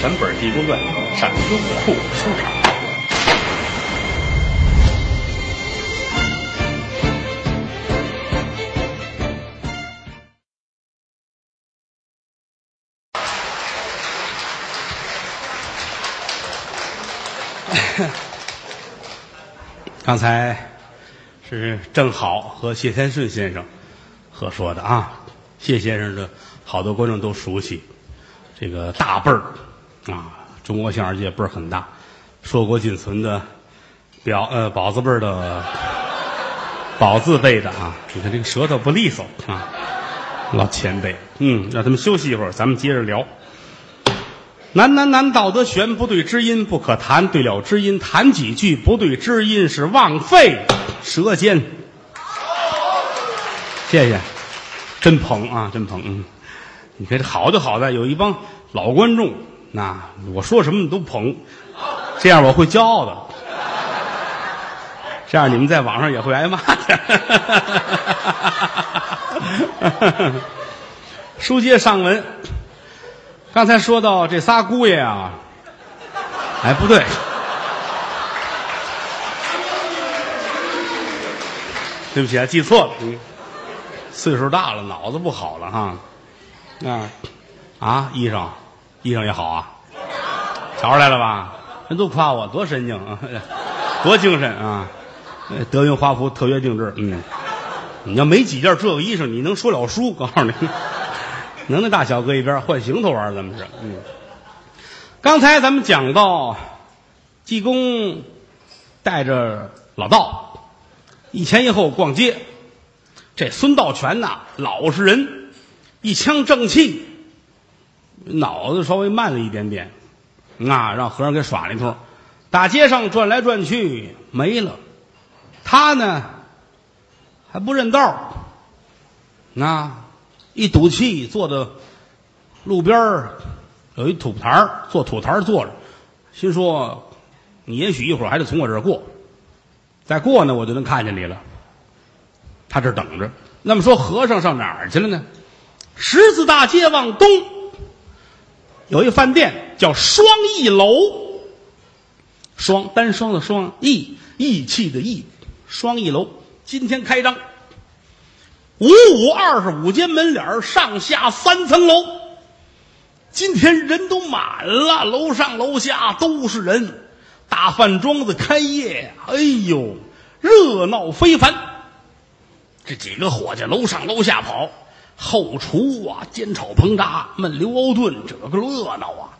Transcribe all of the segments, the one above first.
全本《地宫传》上优酷收场。刚才是正好和谢天顺先生合说的啊，谢先生的好多观众都熟悉，这个大辈儿啊，中国相声界辈儿很大，硕果仅存的表呃宝字辈的宝字辈的啊，你看这个舌头不利索啊，老前辈，嗯，让他们休息一会儿，咱们接着聊。难难难，道德悬，不对知音不可谈，对了知音谈几句，不对知音是枉费舌尖。谢谢，真捧啊，真捧。嗯，你看这好就好在有一帮老观众，那我说什么你都捧，这样我会骄傲的，这样你们在网上也会挨骂的。书接上文。刚才说到这仨姑爷啊，哎，不对，对不起啊，记错了。嗯，岁数大了，脑子不好了哈。啊啊，医生，衣裳也好啊，瞧出来了吧？人都夸我多神经啊，多精神啊，德云华服特约定制。嗯，你要没几件这个衣裳，你能说了书？告诉你。能耐大小搁一边，换行头玩，咱们是。嗯，刚才咱们讲到，济公带着老道一前一后逛街，这孙道全呐，老实人，一腔正气，脑子稍微慢了一点点，啊，让和尚给耍了一通，大街上转来转去没了，他呢还不认道那。一赌气，坐到路边有一土台坐土台坐着，心说：“你也许一会儿还得从我这儿过，再过呢，我就能看见你了。”他这等着。那么说，和尚上哪儿去了呢？十字大街往东有一饭店，叫双义楼。双单双的双，义义气的义，双义楼今天开张。五五二十五间门脸上下三层楼。今天人都满了，楼上楼下都是人。大饭庄子开业，哎呦，热闹非凡。这几个伙计楼上楼下跑，后厨啊煎炒烹炸焖溜熬炖，这个热闹啊！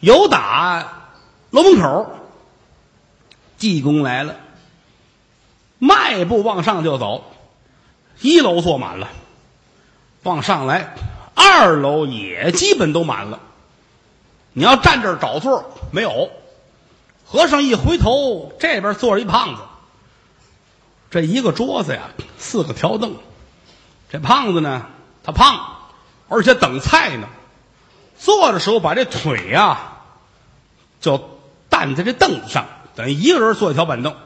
有打楼门口，济公来了，迈步往上就走。一楼坐满了，往上来，二楼也基本都满了。你要站这儿找座没有？和尚一回头，这边坐着一胖子。这一个桌子呀，四个条凳。这胖子呢，他胖，而且等菜呢。坐的时候把这腿呀，就担在这凳子上，等于一个人坐一条板凳。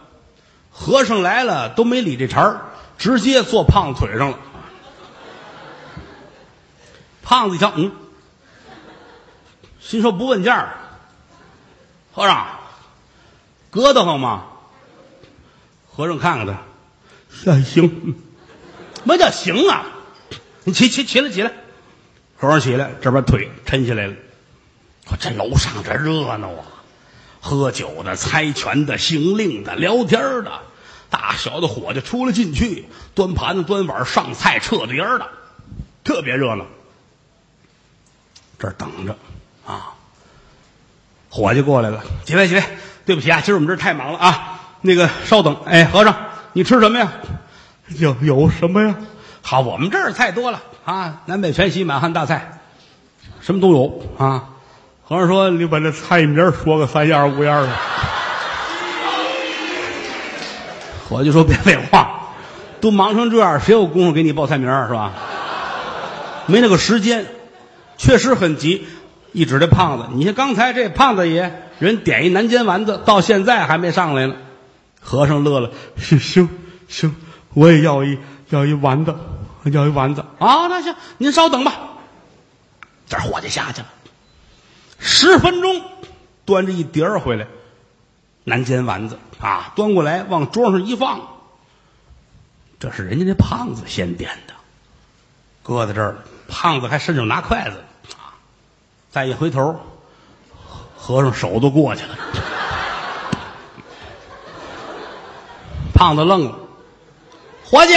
和尚来了都没理这茬儿。直接坐胖子腿上了，胖子一瞧，嗯，心说不问价和尚，搁得慌吗？和尚看看他，还行，么叫行啊？你起起起来起来，和尚起来，这边腿抻下来了。我这楼上这热闹啊，喝酒的、猜拳的、行令的、聊天的。大小的伙计出来进去，端盘子、端碗、上菜、撤的烟的，特别热闹。这儿等着啊，伙计过来了，几位几位，对不起啊，今儿我们这儿太忙了啊。那个稍等，哎，和尚，你吃什么呀？有有什么呀？好，我们这儿菜多了啊，南北全席满汉大菜，什么都有啊。和尚说：“你把这菜名说个三样五样的。”我就说别废话，都忙成这样，谁有功夫给你报菜名是吧？没那个时间，确实很急。一指这胖子，你看刚才这胖子爷人点一南煎丸子，到现在还没上来呢。和尚乐了，行行行，我也要一要一丸子，要一丸子啊。那行，您稍等吧。这伙计下去了，十分钟，端着一碟儿回来，南煎丸子啊，端过来往桌上一放，这是人家那胖子先点的，搁在这儿。胖子还伸手拿筷子啊，再一回头，和尚手都过去了。胖子愣了，伙计，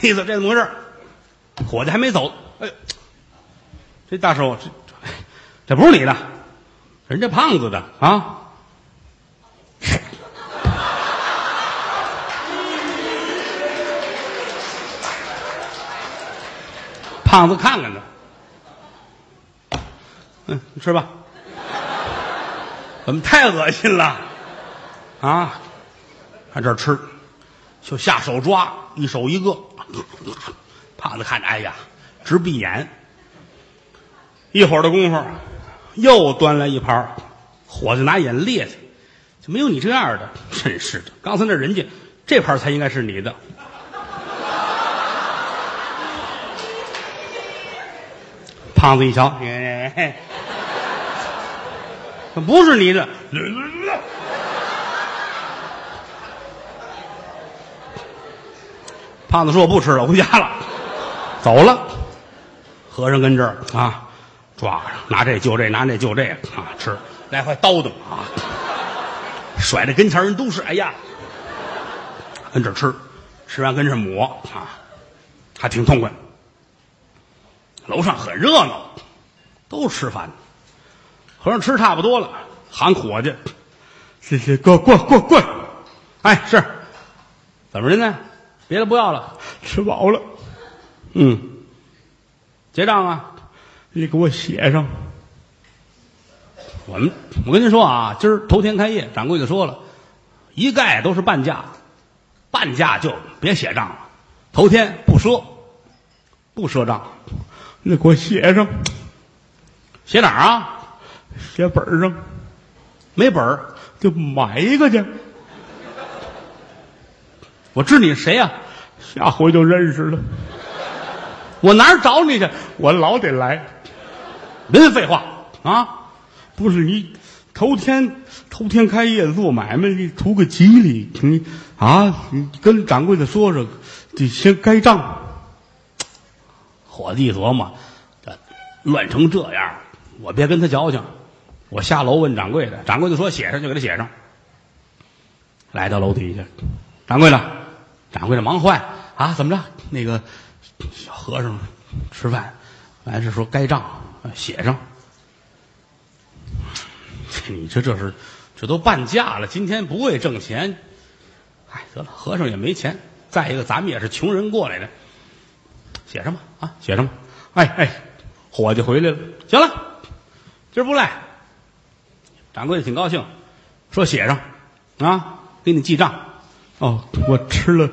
意思这怎么回事？伙计还没走，哎，这大叔，这这不是你的，人家胖子的啊。胖子看看他，嗯，你吃吧。怎么太恶心了啊？看这吃，就下手抓，一手一个。胖子看着，哎呀，直闭眼。一会儿的功夫，又端来一盘伙计拿眼裂去，就没有你这样的，真是的。刚才那人家这盘才应该是你的。胖子一瞧，不是你的。胖子说：“我不吃了，我回家了，走了。”和尚跟这儿啊，抓拿这就这，拿那就这啊，吃来回叨叨啊，甩在跟前人都是哎呀，跟这吃，吃完跟这抹啊，还挺痛快。楼上很热闹，都吃饭。和尚吃差不多了，喊伙计：“谢谢哥，过过过。”哎，是怎么着呢？别的不要了，吃饱了。嗯，结账啊，你给我写上。我们我跟您说啊，今儿头天开业，掌柜的说了，一概都是半价，半价就别写账了。头天不赊，不赊账。你给我写上，写哪儿啊？写本上，没本儿就买一个去。我知你谁呀？下回就认识了。我哪儿找你去？我老得来。别废话啊！不是你头天头天开业做买卖，你图个吉利，你啊，你跟掌柜的说说，得先该账。伙计琢磨，这乱成这样，我别跟他矫情。我下楼问掌柜的，掌柜的说写上就给他写上。来到楼底下，掌柜的，掌柜的忙坏啊！怎么着？那个小和尚吃饭，完事说该账写上。你这这是这都半价了，今天不为挣钱，哎，得了，和尚也没钱。再一个，咱们也是穷人过来的。写上吧，啊，写上吧。哎哎，伙计回来了，行了，今儿不赖。掌柜的挺高兴，说写上，啊，给你记账。哦，我吃了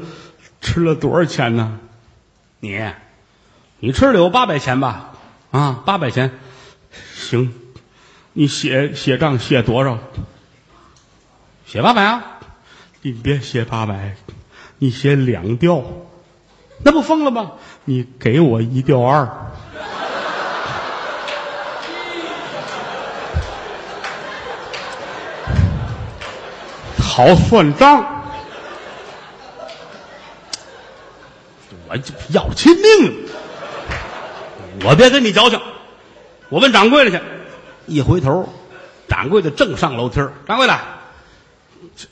吃了多少钱呢？你，你吃了有八百钱吧？啊，八百钱，行，你写写账写多少？写八百啊？你别写八百，你写两吊，那不疯了吗？你给我一吊二，好算账。我就要亲命，我别跟你矫情，我问掌柜的去。一回头，掌柜的正上楼梯掌柜的，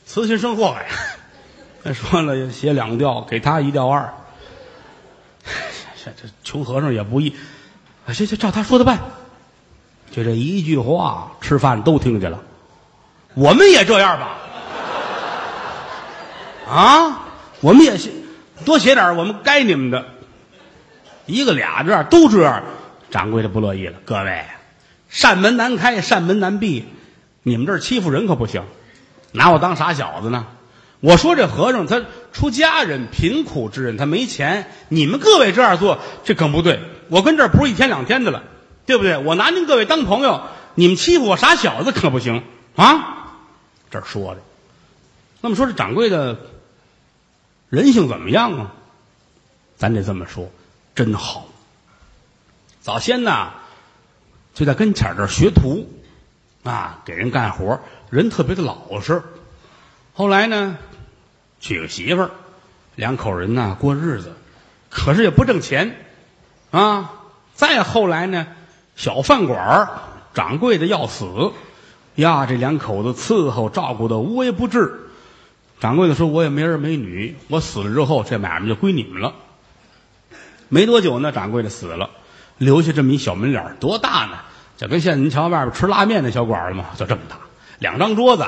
慈心生祸害！再说了，写两调，给他一调二。这 这穷和尚也不易，行行，照他说的办。就这一句话，吃饭都听见了。我们也这样吧？啊，我们也写多写点我们该你们的。一个俩这样都这样，掌柜的不乐意了。各位，扇门难开，扇门难闭，你们这欺负人可不行，拿我当傻小子呢。我说这和尚他出家人，贫苦之人，他没钱。你们各位这样做，这可不对。我跟这儿不是一天两天的了，对不对？我拿您各位当朋友，你们欺负我傻小子可不行啊！这儿说的。那么说这掌柜的人性怎么样啊？咱得这么说，真好。早先呢，就在跟前儿这儿学徒，啊，给人干活，人特别的老实。后来呢，娶个媳妇儿，两口人呢过日子，可是也不挣钱，啊。再后来呢，小饭馆儿掌柜的要死，呀，这两口子伺候照顾的无微不至。掌柜的说：“我也没儿没女，我死了之后，这买卖就归你们了。”没多久呢，掌柜的死了，留下这么一小门脸，多大呢？就跟现在您瞧外边吃拉面的小馆子嘛，就这么大，两张桌子，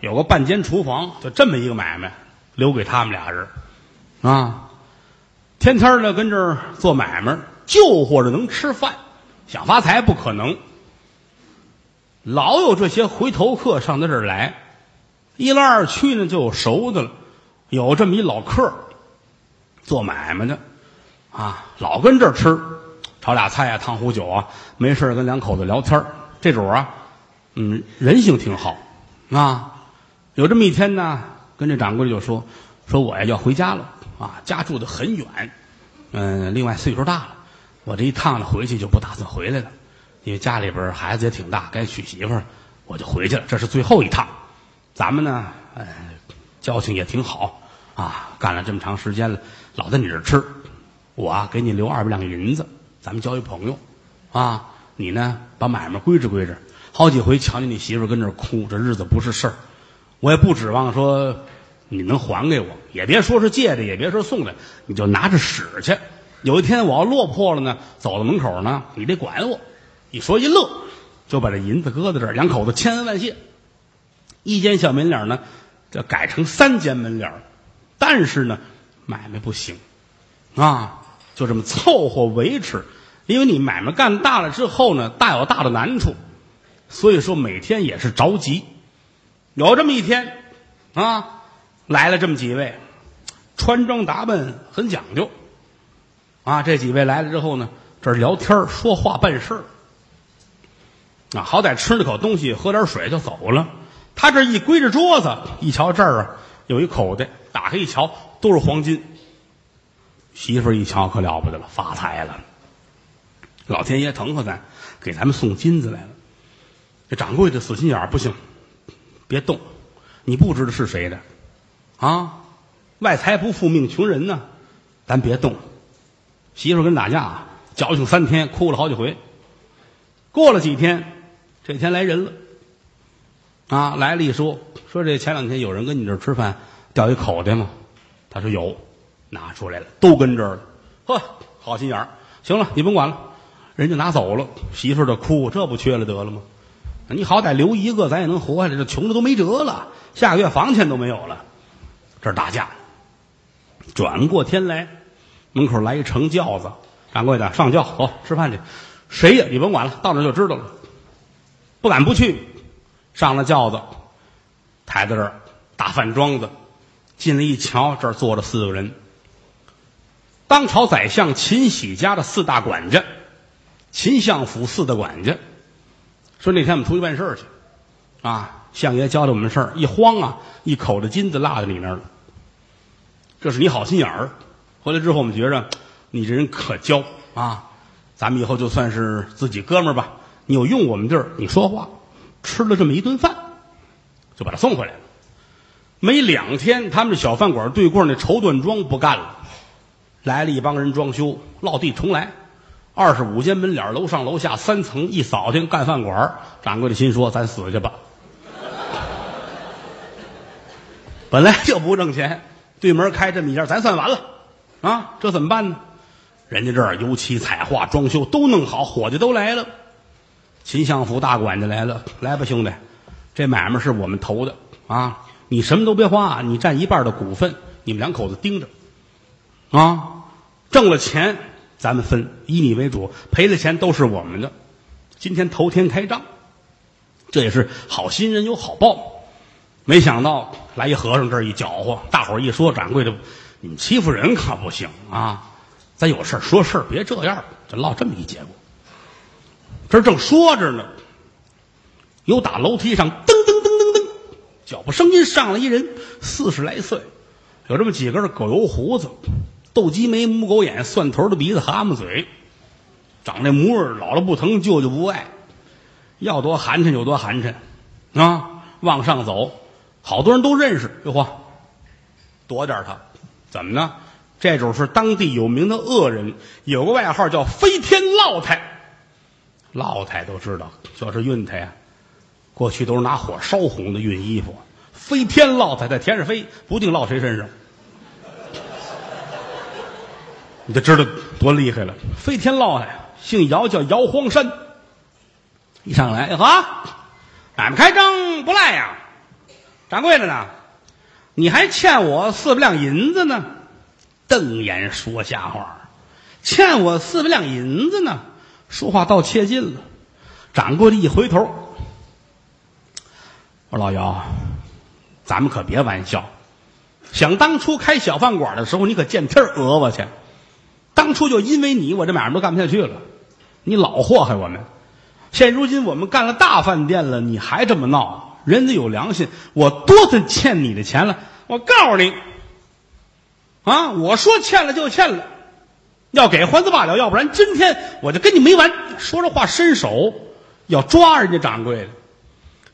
有个半间厨房，就这么一个买卖，留给他们俩人，啊，天天的跟这儿做买卖，就活着能吃饭，想发财不可能。老有这些回头客上他这儿来，一来二去呢就有熟的了，有这么一老客做买卖的，啊，老跟这儿吃，炒俩菜啊，烫壶酒啊，没事跟两口子聊天这主啊，嗯，人性挺好啊。有这么一天呢，跟这掌柜就说说我呀要回家了啊，家住的很远，嗯，另外岁数大了，我这一趟呢回去就不打算回来了，因为家里边孩子也挺大，该娶媳妇儿，我就回去了，这是最后一趟。咱们呢，呃，交情也挺好啊，干了这么长时间了，老在你这儿吃，我啊给你留二百两银子，咱们交一朋友啊。你呢把买卖归置归置。好几回瞧见你媳妇儿跟这儿哭，这日子不是事儿，我也不指望说你能还给我，也别说是借的，也别说送的，你就拿着使去。有一天我要落魄了呢，走到门口呢，你得管我。一说一乐，就把这银子搁在这儿，两口子千恩万谢。一间小门脸呢，这改成三间门脸儿，但是呢，买卖不行啊，就这么凑合维持。因为你买卖干大了之后呢，大有大的难处，所以说每天也是着急。有这么一天啊，来了这么几位，穿装打扮很讲究啊。这几位来了之后呢，这儿聊天说话办事儿啊，好歹吃了口东西，喝点水就走了。他这一归着桌子，一瞧这儿啊有一口袋，打开一瞧都是黄金。媳妇儿一瞧可了不得了，发财了。老天爷疼和咱，给咱们送金子来了。这掌柜的死心眼儿，不行，别动，你不知道是谁的啊？外财不富命穷人呢，咱别动。媳妇儿跟打架啊，矫情三天，哭了好几回。过了几天，这天来人了。啊，来了一说说这前两天有人跟你这儿吃饭掉一口袋吗？他说有，拿出来了，都跟这儿了。呵，好心眼儿。行了，你甭管了，人家拿走了。媳妇儿这哭，这不缺了得了吗？你好歹留一个，咱也能活下来。这穷的都没辙了，下个月房钱都没有了。这儿打架，转过天来，门口来一乘轿子，掌柜的上轿走吃饭去。谁呀？你甭管了，到那就知道了。不敢不去。上了轿子，抬在这儿，大饭庄子，进来一瞧，这儿坐着四个人。当朝宰相秦喜家的四大管家，秦相府四大管家，说那天我们出去办事去，啊，相爷交代我们事儿，一慌啊，一口的金子落在你那儿了。这是你好心眼儿，回来之后我们觉着你这人可交啊，咱们以后就算是自己哥们儿吧。你有用我们地儿，你说话。吃了这么一顿饭，就把他送回来了。没两天，他们这小饭馆对过那绸缎庄不干了，来了一帮人装修，落地重来。二十五间门脸，楼上楼下三层，一扫听干饭馆。掌柜的心说：“咱死去吧。”本来就不挣钱，对门开这么一家，咱算完了啊！这怎么办呢？人家这儿油漆、彩画、装修都弄好，伙计都来了。秦相府大管家来了，来吧，兄弟，这买卖是我们投的啊！你什么都别花，你占一半的股份，你们两口子盯着啊！挣了钱咱们分，以你为主；赔了钱都是我们的。今天头天开张，这也是好心人有好报。没想到来一和尚，这儿一搅和，大伙儿一说，掌柜的，你们欺负人可不行啊！咱有事儿说事儿别这样，就落这么一结果。这正说着呢，有打楼梯上噔噔噔噔噔，脚步声音上来一人，四十来岁，有这么几根狗油胡子，斗鸡眉、母狗眼、蒜头的鼻子、蛤蟆嘴，长那模样老了不疼，舅舅不爱要多寒碜有多寒碜啊！往上走，好多人都认识。哟嚯，躲点他，怎么呢？这种是当地有名的恶人，有个外号叫飞天烙太。烙太都知道，就是熨他呀。过去都是拿火烧红的熨衣服，飞天烙太在天上飞，不定烙谁身上。你就知道多厉害了。飞天烙太姓姚，叫姚荒山。一上来，哎呵，买卖开张不赖呀，掌柜的呢？你还欠我四百两银子呢。瞪眼说瞎话，欠我四百两银子呢。说话倒切近了。掌柜的一回头，我说老姚，咱们可别玩笑。想当初开小饭馆的时候，你可见天讹我去。当初就因为你，我这买卖都干不下去了。你老祸害我们。现如今我们干了大饭店了，你还这么闹？人家有良心，我多次欠你的钱了。我告诉你，啊，我说欠了就欠了，要给还则罢了，要不然今天我就跟你没完。说这话，伸手要抓人家掌柜的。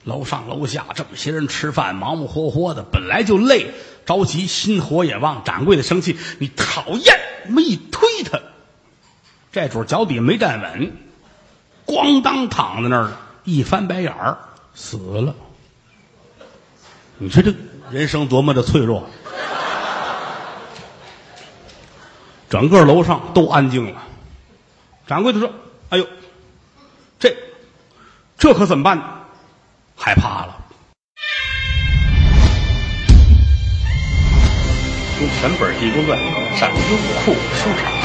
楼上楼下这么些人吃饭，忙忙活活的，本来就累，着急，心火也旺。掌柜的生气，你讨厌，么一推他，这主脚底没站稳。咣当躺在那儿了，一翻白眼儿，死了。你说这人生多么的脆弱！整个楼上都安静了。掌柜的说：“哎呦，这这可怎么办呢？害怕了。”用全本《济公传》上优酷书场。